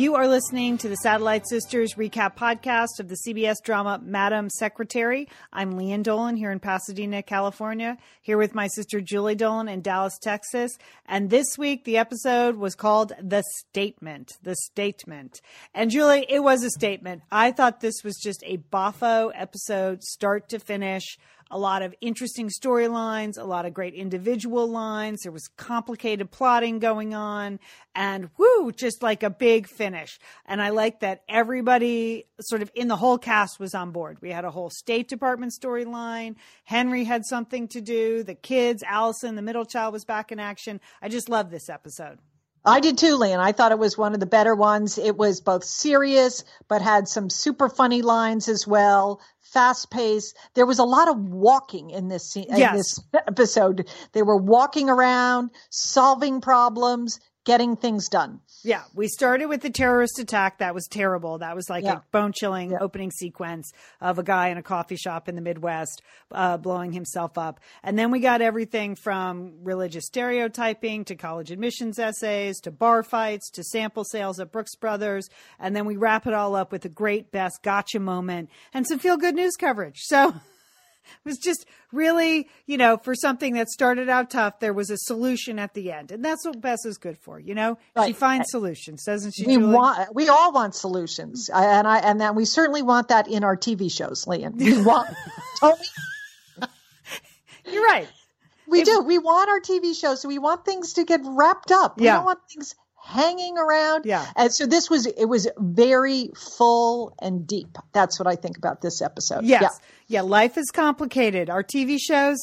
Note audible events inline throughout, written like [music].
You are listening to the Satellite Sisters recap podcast of the CBS drama Madam Secretary. I'm Lian Dolan here in Pasadena, California, here with my sister Julie Dolan in Dallas, Texas. And this week, the episode was called The Statement. The Statement. And Julie, it was a statement. I thought this was just a boffo episode, start to finish a lot of interesting storylines, a lot of great individual lines. There was complicated plotting going on, and whoo, just like a big finish. And I like that everybody sort of in the whole cast was on board. We had a whole State Department storyline. Henry had something to do. The kids, Allison, the middle child was back in action. I just love this episode. I did too, Lian. I thought it was one of the better ones. It was both serious, but had some super funny lines as well fast pace. There was a lot of walking in this scene, yes. in this [laughs] episode. They were walking around, solving problems, getting things done. Yeah, we started with the terrorist attack. That was terrible. That was like yeah. a bone chilling yeah. opening sequence of a guy in a coffee shop in the Midwest uh, blowing himself up. And then we got everything from religious stereotyping to college admissions essays to bar fights to sample sales at Brooks Brothers. And then we wrap it all up with a great Bess gotcha moment and some feel good news coverage. So. [laughs] It was just really, you know, for something that started out tough, there was a solution at the end, and that's what Bess is good for. You know, right. she finds solutions, doesn't she? We Julie? want, we all want solutions, and I, and then we certainly want that in our TV shows, Lian. We want. [laughs] You're right. We if, do. We want our TV shows, so we want things to get wrapped up. We yeah. don't want things hanging around. Yeah. And so this was it was very full and deep. That's what I think about this episode. Yes. Yeah. Yeah, life is complicated. Our TV shows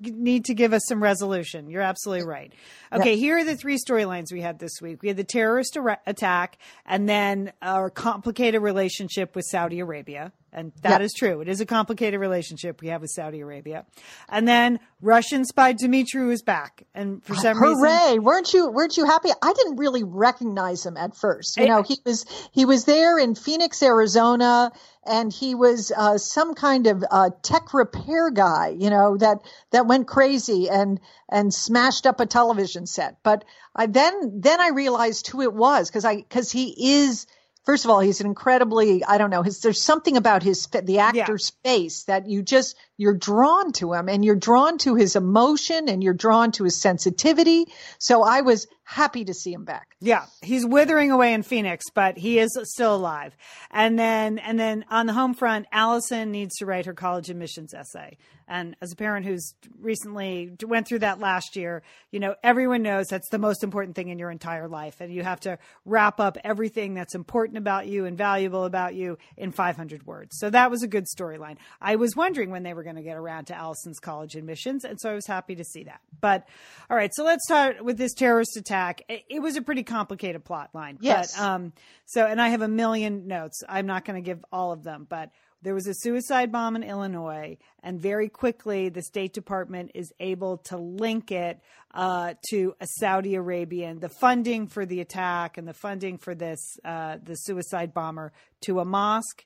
need to give us some resolution. You're absolutely right. Okay, yeah. here are the three storylines we had this week. We had the terrorist attack and then our complicated relationship with Saudi Arabia. And that is true. It is a complicated relationship we have with Saudi Arabia. And then Russian spy Dmitry is back. And for some Hooray. reason. Hooray. Weren't you, weren't you happy? I didn't really recognize him at first. You know, he was, he was there in Phoenix, Arizona and he was uh, some kind of uh, tech repair guy, you know, that that went crazy and and smashed up a television set. But I then then I realized who it was because I because he is first of all he's an incredibly I don't know his, there's something about his the actor's yeah. face that you just you're drawn to him and you're drawn to his emotion and you're drawn to his sensitivity. So I was happy to see him back. Yeah, he's withering away in Phoenix, but he is still alive. And then, and then on the home front, Allison needs to write her college admissions essay. And as a parent who's recently went through that last year, you know, everyone knows that's the most important thing in your entire life. And you have to wrap up everything that's important about you and valuable about you in 500 words. So that was a good storyline. I was wondering when they were going to get around to Allison's college admissions. And so I was happy to see that. But all right, so let's start with this terrorist attack. It, it was a pretty complicated plot line. Yes. But, um, so, and I have a million notes. I'm not going to give all of them, but there was a suicide bomb in Illinois, and very quickly the State Department is able to link it uh, to a Saudi Arabian, the funding for the attack and the funding for this uh, the suicide bomber to a mosque,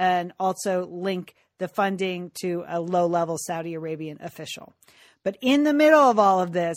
and also link the funding to a low level Saudi Arabian official. But in the middle of all of this,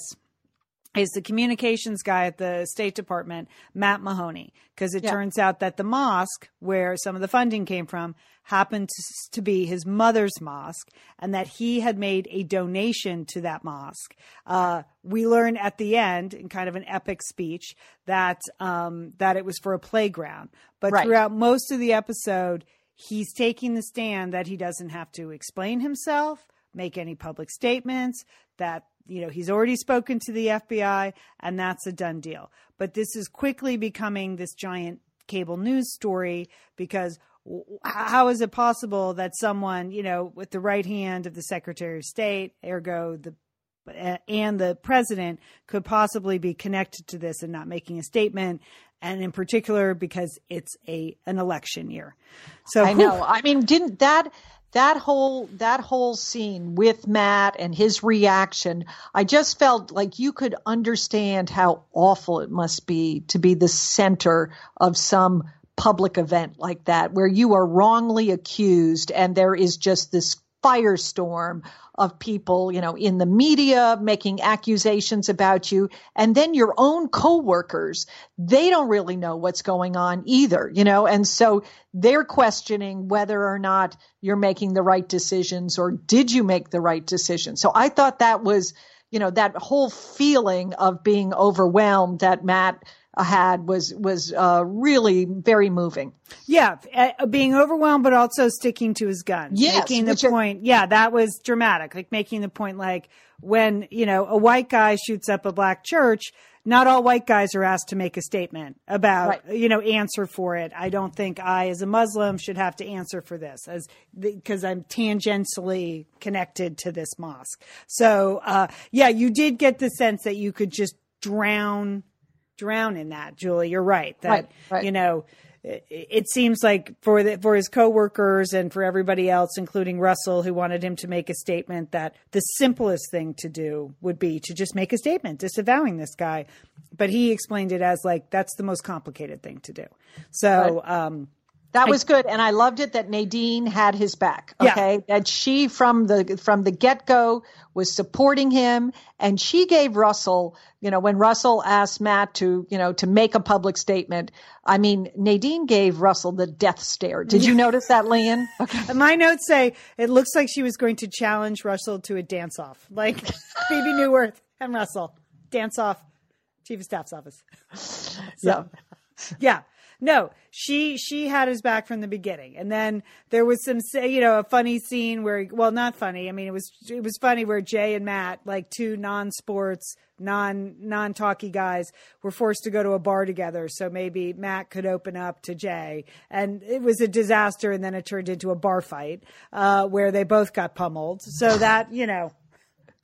is the communications guy at the State Department, Matt Mahoney, because it yeah. turns out that the mosque where some of the funding came from happened to be his mother's mosque, and that he had made a donation to that mosque. Uh, we learn at the end, in kind of an epic speech, that um, that it was for a playground. But right. throughout most of the episode, he's taking the stand that he doesn't have to explain himself, make any public statements, that you know, he's already spoken to the FBI and that's a done deal. But this is quickly becoming this giant cable news story because how is it possible that someone, you know, with the right hand of the Secretary of State, ergo the Uh, and the president could possibly be connected to this and not making a statement and in particular because it's a an election year. So I know. Whew. I mean, didn't that that whole that whole scene with Matt and his reaction, I just felt like you could understand how awful it must be to be the center of some public event like that where you are wrongly accused and there is just this firestorm of people, you know, in the media making accusations about you. And then your own coworkers, they don't really know what's going on either, you know, and so they're questioning whether or not you're making the right decisions or did you make the right decision. So I thought that was, you know, that whole feeling of being overwhelmed that Matt had was was uh, really very moving. Yeah, uh, being overwhelmed, but also sticking to his guns, yes, making the point. Are- yeah, that was dramatic. Like making the point, like when you know a white guy shoots up a black church. Not all white guys are asked to make a statement about, right. you know, answer for it. I don't think I, as a Muslim, should have to answer for this, as because I'm tangentially connected to this mosque. So, uh, yeah, you did get the sense that you could just drown drown in that, Julie. You're right. That right, right. you know, it, it, seems like for the, for his coworkers and for everybody else, including Russell, who wanted him to make a statement, that the simplest thing to do would be to just make a statement disavowing this guy. But he explained it as like that's the most complicated thing to do. So. Right. Um, that was good, and I loved it that Nadine had his back. Okay, yeah. that she from the from the get go was supporting him, and she gave Russell, you know, when Russell asked Matt to, you know, to make a public statement. I mean, Nadine gave Russell the death stare. Did you notice that, Lian? Okay. [laughs] My notes say it looks like she was going to challenge Russell to a dance off, like [laughs] Bebe Neuwirth and Russell dance off, chief of staff's office. So, yeah. Yeah no, she she had his back from the beginning, and then there was some you know a funny scene where well not funny. I mean it was it was funny where Jay and Matt like two non sports non non talky guys were forced to go to a bar together. So maybe Matt could open up to Jay. And it was a disaster. And then it turned into a bar fight uh, where they both got pummeled. So that you know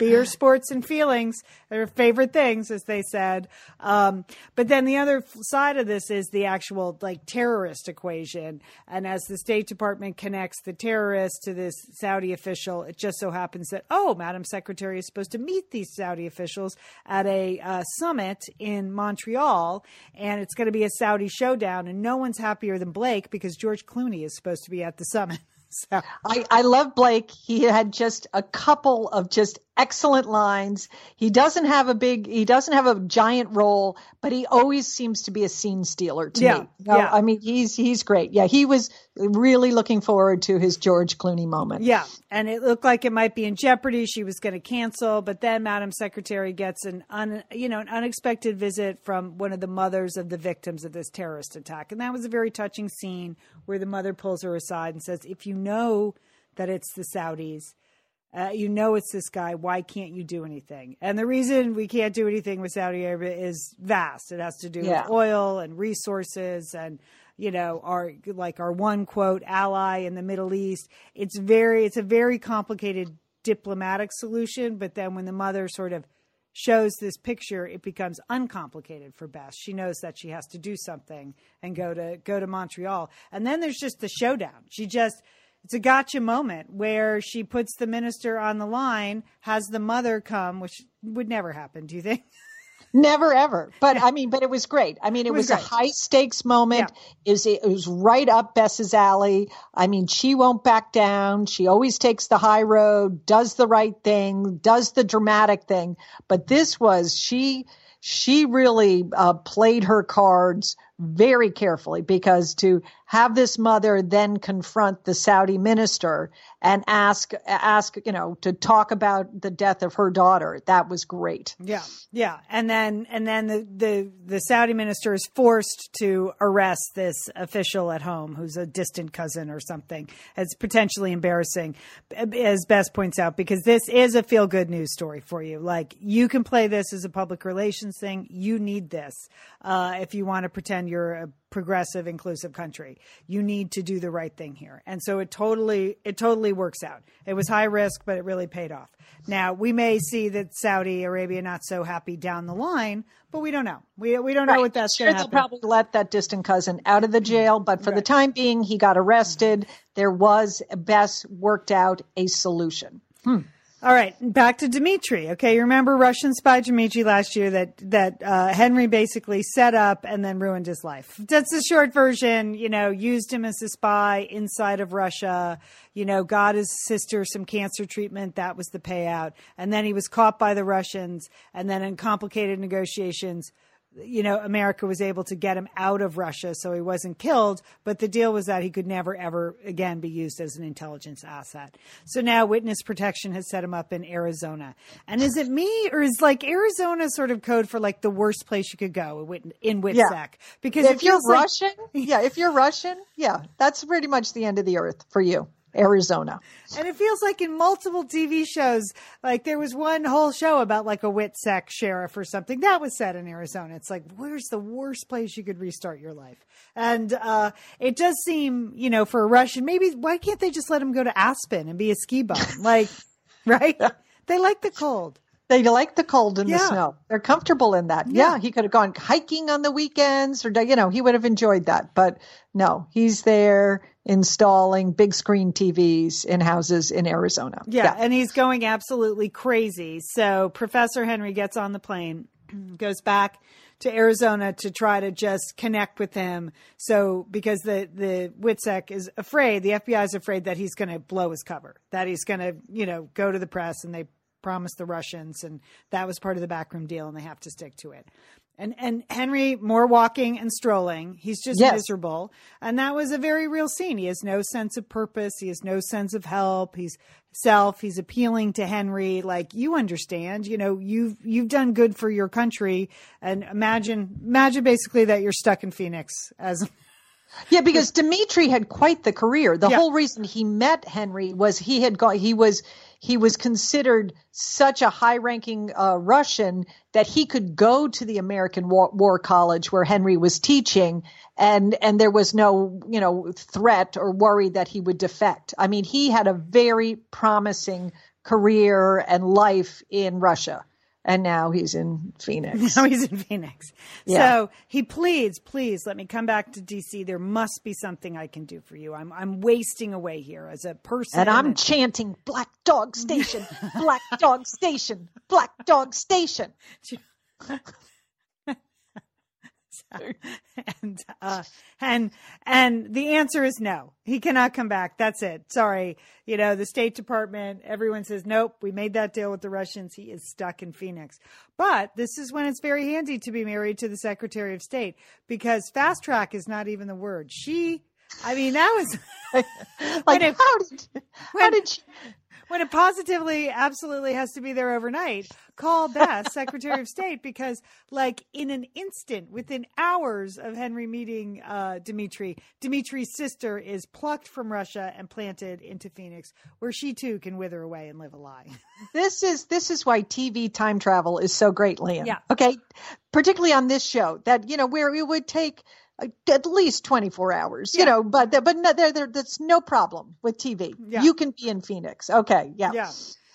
beer, [laughs] sports, and feelings. Their favorite things, as they said. Um, but then the other side of this is the actual like terrorist equation. And as the State Department connects the terrorist to this Saudi official, it just so happens that, oh, Madam Secretary is supposed to meet these Saudi officials at a uh, summit in Montreal. And it's going to be a Saudi showdown. And no one's happier than Blake because George Clooney is supposed to be at the summit. [laughs] So. I, I love Blake. He had just a couple of just excellent lines. He doesn't have a big, he doesn't have a giant role, but he always seems to be a scene stealer to yeah, me. yeah. I mean, he's he's great. Yeah, he was really looking forward to his George Clooney moment. Yeah, and it looked like it might be in jeopardy. She was going to cancel, but then Madam Secretary gets an un, you know, an unexpected visit from one of the mothers of the victims of this terrorist attack, and that was a very touching scene where the mother pulls her aside and says, "If you know that it's the Saudis." Uh, you know it's this guy. Why can't you do anything? And the reason we can't do anything with Saudi Arabia is vast. It has to do yeah. with oil and resources and you know our like our one quote ally in the Middle East. It's very it's a very complicated diplomatic solution. But then when the mother sort of shows this picture, it becomes uncomplicated for Bess. She knows that she has to do something and go to go to Montreal. And then there's just the showdown. She just it's a gotcha moment where she puts the minister on the line, has the mother come, which would never happen. Do you think? Never ever. But I mean, but it was great. I mean, it, it was, was a high stakes moment. Yeah. It, was, it was right up Bess's alley. I mean, she won't back down. She always takes the high road, does the right thing, does the dramatic thing. But this was, she, she really uh, played her cards very carefully because to have this mother then confront the Saudi minister and ask ask you know to talk about the death of her daughter. That was great. Yeah. Yeah. And then and then the the, the Saudi minister is forced to arrest this official at home who's a distant cousin or something. It's potentially embarrassing as Bess points out because this is a feel good news story for you. Like you can play this as a public relations thing. You need this uh, if you want to pretend you're a progressive, inclusive country. You need to do the right thing here. And so it totally, it totally works out. It was high risk, but it really paid off. Now we may see that Saudi Arabia not so happy down the line, but we don't know. We we don't right. know what that's sure going to happen. They'll probably let that distant cousin out of the jail, but for right. the time being, he got arrested. There was Bess worked out a solution. Hmm. All right, back to Dmitry. Okay, you remember Russian spy Dmitry last year that that uh, Henry basically set up and then ruined his life. That's the short version. You know, used him as a spy inside of Russia. You know, got his sister some cancer treatment. That was the payout, and then he was caught by the Russians, and then in complicated negotiations you know, America was able to get him out of Russia so he wasn't killed, but the deal was that he could never ever again be used as an intelligence asset. So now witness protection has set him up in Arizona. And is it me or is like Arizona sort of code for like the worst place you could go in WITSEC? Yeah. Because if you're Russian, like- yeah, if you're Russian, yeah, that's pretty much the end of the earth for you. Arizona. And it feels like in multiple TV shows, like there was one whole show about like a WITSEC sheriff or something that was set in Arizona. It's like, where's the worst place you could restart your life? And uh, it does seem, you know, for a Russian, maybe why can't they just let him go to Aspen and be a ski bum? Like, [laughs] right? They like the cold. They like the cold and yeah. the snow. They're comfortable in that. Yeah. yeah. he could have gone hiking on the weekends or, you know, he would have enjoyed that. But no, he's there installing big screen TVs in houses in Arizona. Yeah, yeah, and he's going absolutely crazy. So Professor Henry gets on the plane, [clears throat] goes back to Arizona to try to just connect with him. So because the the WITSEC is afraid, the FBI is afraid that he's going to blow his cover, that he's going to you know go to the press and they promised the Russians, and that was part of the backroom deal, and they have to stick to it. And and Henry more walking and strolling. He's just yes. miserable, and that was a very real scene. He has no sense of purpose. He has no sense of help. He's self. He's appealing to Henry, like you understand. You know, you've you've done good for your country, and imagine imagine basically that you're stuck in Phoenix as yeah, because Dmitry had quite the career. The yeah. whole reason he met Henry was he had got he was he was considered such a high-ranking uh, Russian that he could go to the American War, War, College where Henry was teaching, and and there was no you know threat or worry that he would defect. I mean, he had a very promising career and life in Russia and now he's in Phoenix. [laughs] Now he's in Phoenix. Yeah. So he pleads, please let me come back to DC. There must be something I can do for you. I'm I'm wasting away here as a person. And I'm chanting Black Dog Station, Black Dog Station, Black Dog Station. [laughs] [laughs] and uh, and and the answer is no. He cannot come back. That's it. Sorry. You know, the State Department, everyone says nope. We made that deal with the Russians. He is stuck in Phoenix. But this is when it's very handy to be married to the Secretary of State because fast track is not even the word. She I mean, that was [laughs] like, how did how did she when it positively absolutely has to be there overnight, call Beth, [laughs] Secretary of State, because like in an instant, within hours of Henry meeting uh, Dmitry, Dmitry's sister is plucked from Russia and planted into Phoenix, where she too can wither away and live a lie. [laughs] this is this is why TV time travel is so great, Lian. Yeah. Okay. Particularly on this show, that you know where it would take Uh, at least 24 hours, yeah. you know, but, but no, there, there, that's no problem with TV. Yeah. You can be in Phoenix. Okay. Yeah. Yeah.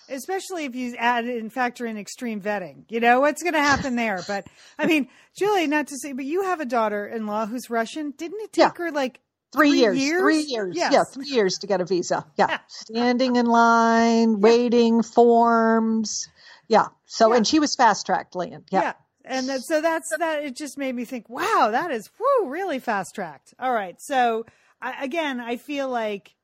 Especially if you add and factor in extreme vetting, you know, what's going to happen there. But I mean, Julie, not to say, but you have a daughter in law who's Russian. Didn't it take yeah. her like Three, three years, years, Three years. Yes. Yeah, three years to get a visa. Yeah. Standing in line, waiting, forms. Yeah. So, and she was fast tracked, Lian. Yeah and that, so that's that. It just made me think, wow, that is whoo, really fast tracked. All right, so I, again, I feel like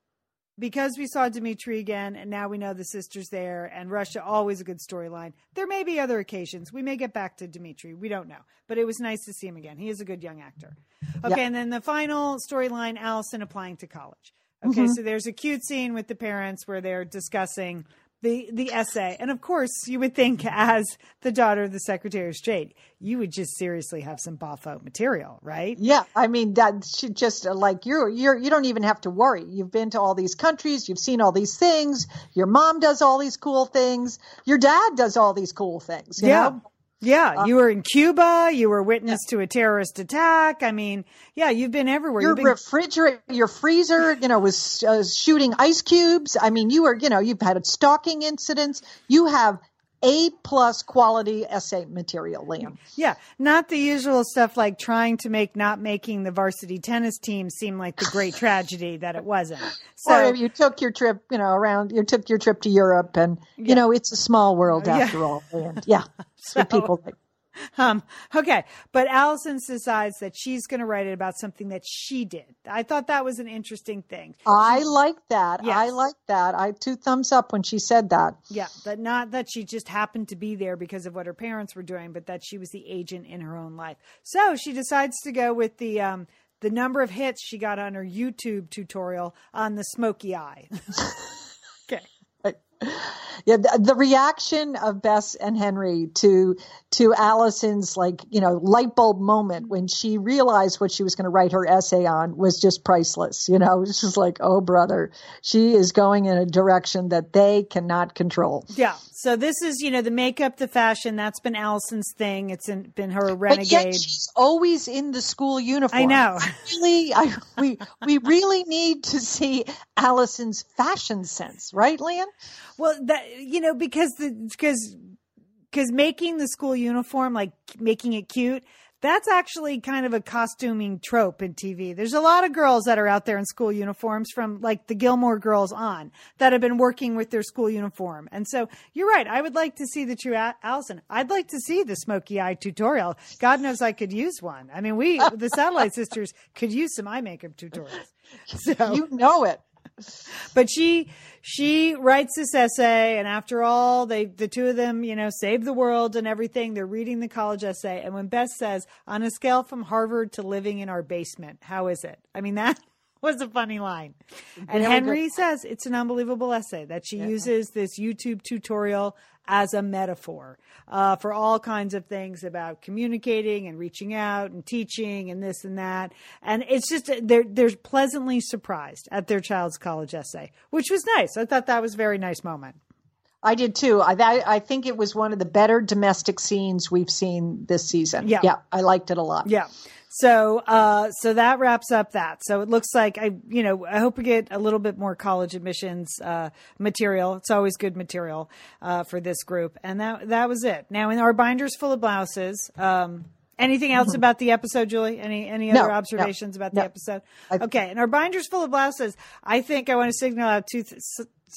because we saw Dmitry again, and now we know the sister's there, and Russia always a good storyline. There may be other occasions. We may get back to Dmitry. We don't know, but it was nice to see him again. He is a good young actor. Okay, yep. and then the final storyline: Allison applying to college. Okay, mm-hmm. so there's a cute scene with the parents where they're discussing the the essay. And of course, you would think as the daughter of the Secretary of State, you would just seriously have some boffo material, right? Yeah, I mean that should just uh, like you're you're you don't even have to worry. You've been to all these countries, you've seen all these things. Your mom does all these cool things. Your dad does all these cool things. yeah. Know? Yeah, uh, you were in Cuba. You were witness yeah. to a terrorist attack. I mean, yeah, you've been everywhere. Your been... refrigerator, your freezer, you know, was uh, shooting ice cubes. I mean, you were, you know, you've had stalking incidents. You have a plus quality essay material, Lian. Yeah, not the usual stuff like trying to make not making the varsity tennis team seem like the great tragedy that it wasn't. [laughs] So or you took your trip, you know, around you took your trip to Europe, and you know it's a small world after yeah. all. And yeah, so, people like. [laughs] Um, okay, but Allison decides that she's going to write it about something that she did. I thought that was an interesting thing. I like that. Yes. I like that. I two thumbs up when she said that. Yeah, that not that she just happened to be there because of what her parents were doing, but that she was the agent in her own life. So she decides to go with the um, the number of hits she got on her YouTube tutorial on the smoky eye. [laughs] [laughs] yeah, the, the, reaction of Bess and Henry to to Allison's like you know light bulb moment when she realized what she was going to write her essay on was just priceless. You know, [laughs] it's just like, oh brother, she is going in a direction that they cannot control. Yeah. So this is you know the makeup, the fashion. That's been Allison's thing. It's in, been her renegade. But yet she's always in the school uniform. I know. really, I, we we really need to see Allison's fashion sense, right, Lian? Well, that you know because the because because making the school uniform like making it cute that's actually kind of a costuming trope in TV. There's a lot of girls that are out there in school uniforms from like the Gilmore girls on that have been working with their school uniform. And so you're right. I would like to see the true Allison. I'd like to see the smoky eye tutorial. God knows I could use one. I mean, we, the satellite [laughs] sisters could use some eye makeup tutorials. So you know it but she she writes this essay and after all they the two of them you know save the world and everything. They're reading the college essay. And when bess says on a scale from harvard to living in our basement how is it? I mean that was a funny line and henry says it's an unbelievable essay that she yeah. uses this youtube tutorial as a metaphor uh, for all kinds of things about communicating and reaching out and teaching and this and that. And it's just they're they're pleasantly surprised at their child's college essay, which was nice. I thought that was a very nice moment. I did too. I, I think it was one of the better domestic scenes we've seen this season. Yeah, yeah, I liked it a lot. Yeah. So, uh, so that wraps up that. So it looks like I, you know, I hope we get a little bit more college admissions uh, material. It's always good material uh, for this group, and that that was it. Now, in our binders full of blouses. Um, anything else mm-hmm. about the episode, Julie? Any any other no, observations no, about the no. episode? Okay, in our binders full of blouses, I think I want to signal out two. Th-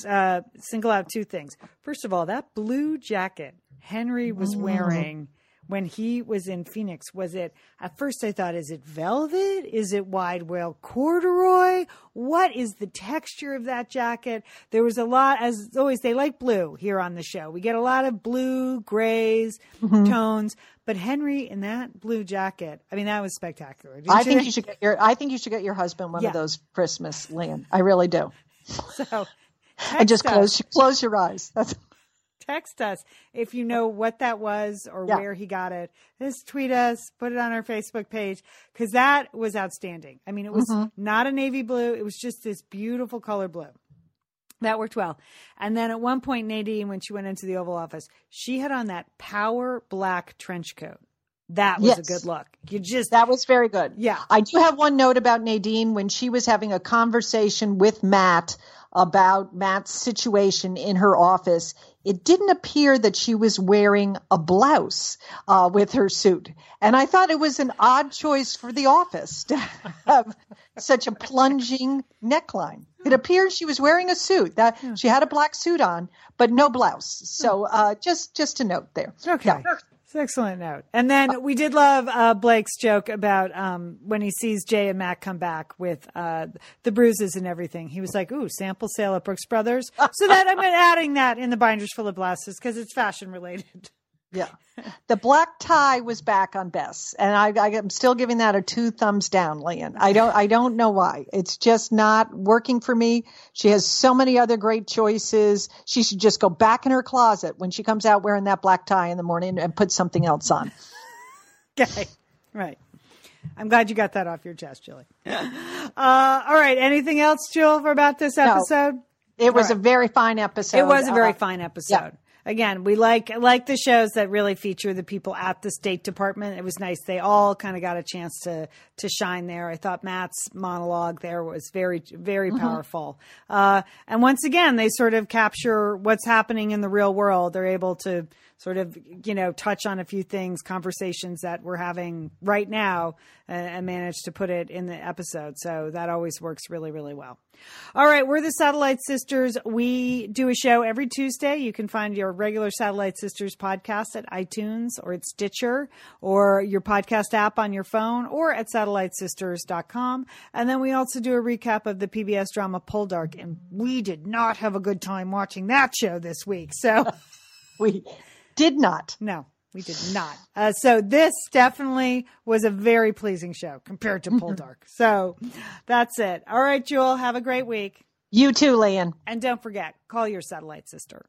uh, single out two things. First of all, that blue jacket Henry was mm. wearing when he was in Phoenix, was it at first I thought, is it velvet? Is it wide wale corduroy? What is the texture of that jacket? There was a lot, as always, they like blue here on the show. We get a lot of blue, grays, mm-hmm. tones. But Henry in that blue jacket, I mean, that was spectacular. Didn't I think you should get your, I think you should get your husband one yeah. of those Christmas land. I really do. [laughs] So, and just close, close your eyes. That's text us if you know what that was or yeah. where he got it. Just tweet us, put it on our Facebook page because that was outstanding. I mean, it was mm-hmm. not a navy blue; it was just this beautiful color blue. That worked well. And then at one point, Nadine, when she went into the Oval Office, she had on that power black trench coat. That was yes. a good look. You just that was very good. Yeah. I do have one note about Nadine when she was having a conversation with Matt about Matt's situation in her office it didn't appear that she was wearing a blouse uh, with her suit. And I thought it was an odd choice for the office to [laughs] have such a plunging neckline. It appears she was wearing a suit. That she had a black suit on, but no blouse. So uh, just just a note there. Okay. Yeah. Excellent note. And then we did love uh, Blake's joke about um, when he sees Jay and Mac come back with uh, the bruises and everything. He was like, "Ooh, sample sale at Brooks Brothers." So that I'm adding that in the binders full of blouses because it's fashion related. [laughs] Yeah. The black tie was back on Bess, and I, I, am still giving that a two thumbs down, Lian. I don't, I don't know why. It's just not working for me. She has so many other great choices. She should just go back in her closet when she comes out wearing that black tie in the morning and put something else on. [laughs] okay. Right. I'm glad you got that off your chest, Julie. Uh, all right. Anything else, Jill, for about this episode? No, it was right. a very fine episode. It was a very uh, fine episode. Yeah. Again, we like like the shows that really feature the people at the State Department. It was nice; they all kind of got a chance to to shine there. I thought Matt's monologue there was very very mm-hmm. powerful, uh, and once again, they sort of capture what's happening in the real world. They're able to sort of, you know, touch on a few things, conversations that we're having right now, uh, and manage to put it in the episode. So that always works really, really well. All right, we're the Satellite Sisters. We do a show every Tuesday. You can find your regular Satellite Sisters podcast at iTunes or at Stitcher or your podcast app on your phone or at satellitesisters.com. And then we also do a recap of the PBS drama Poldark. And we did not have a good time watching that show this week. So [laughs] we did not. No, we did not. Uh, so this definitely was a very pleasing show compared to Poldark. [laughs] so that's it. All right, Jewel, have a great week. You too, Lian. And don't forget, call your satellite sister.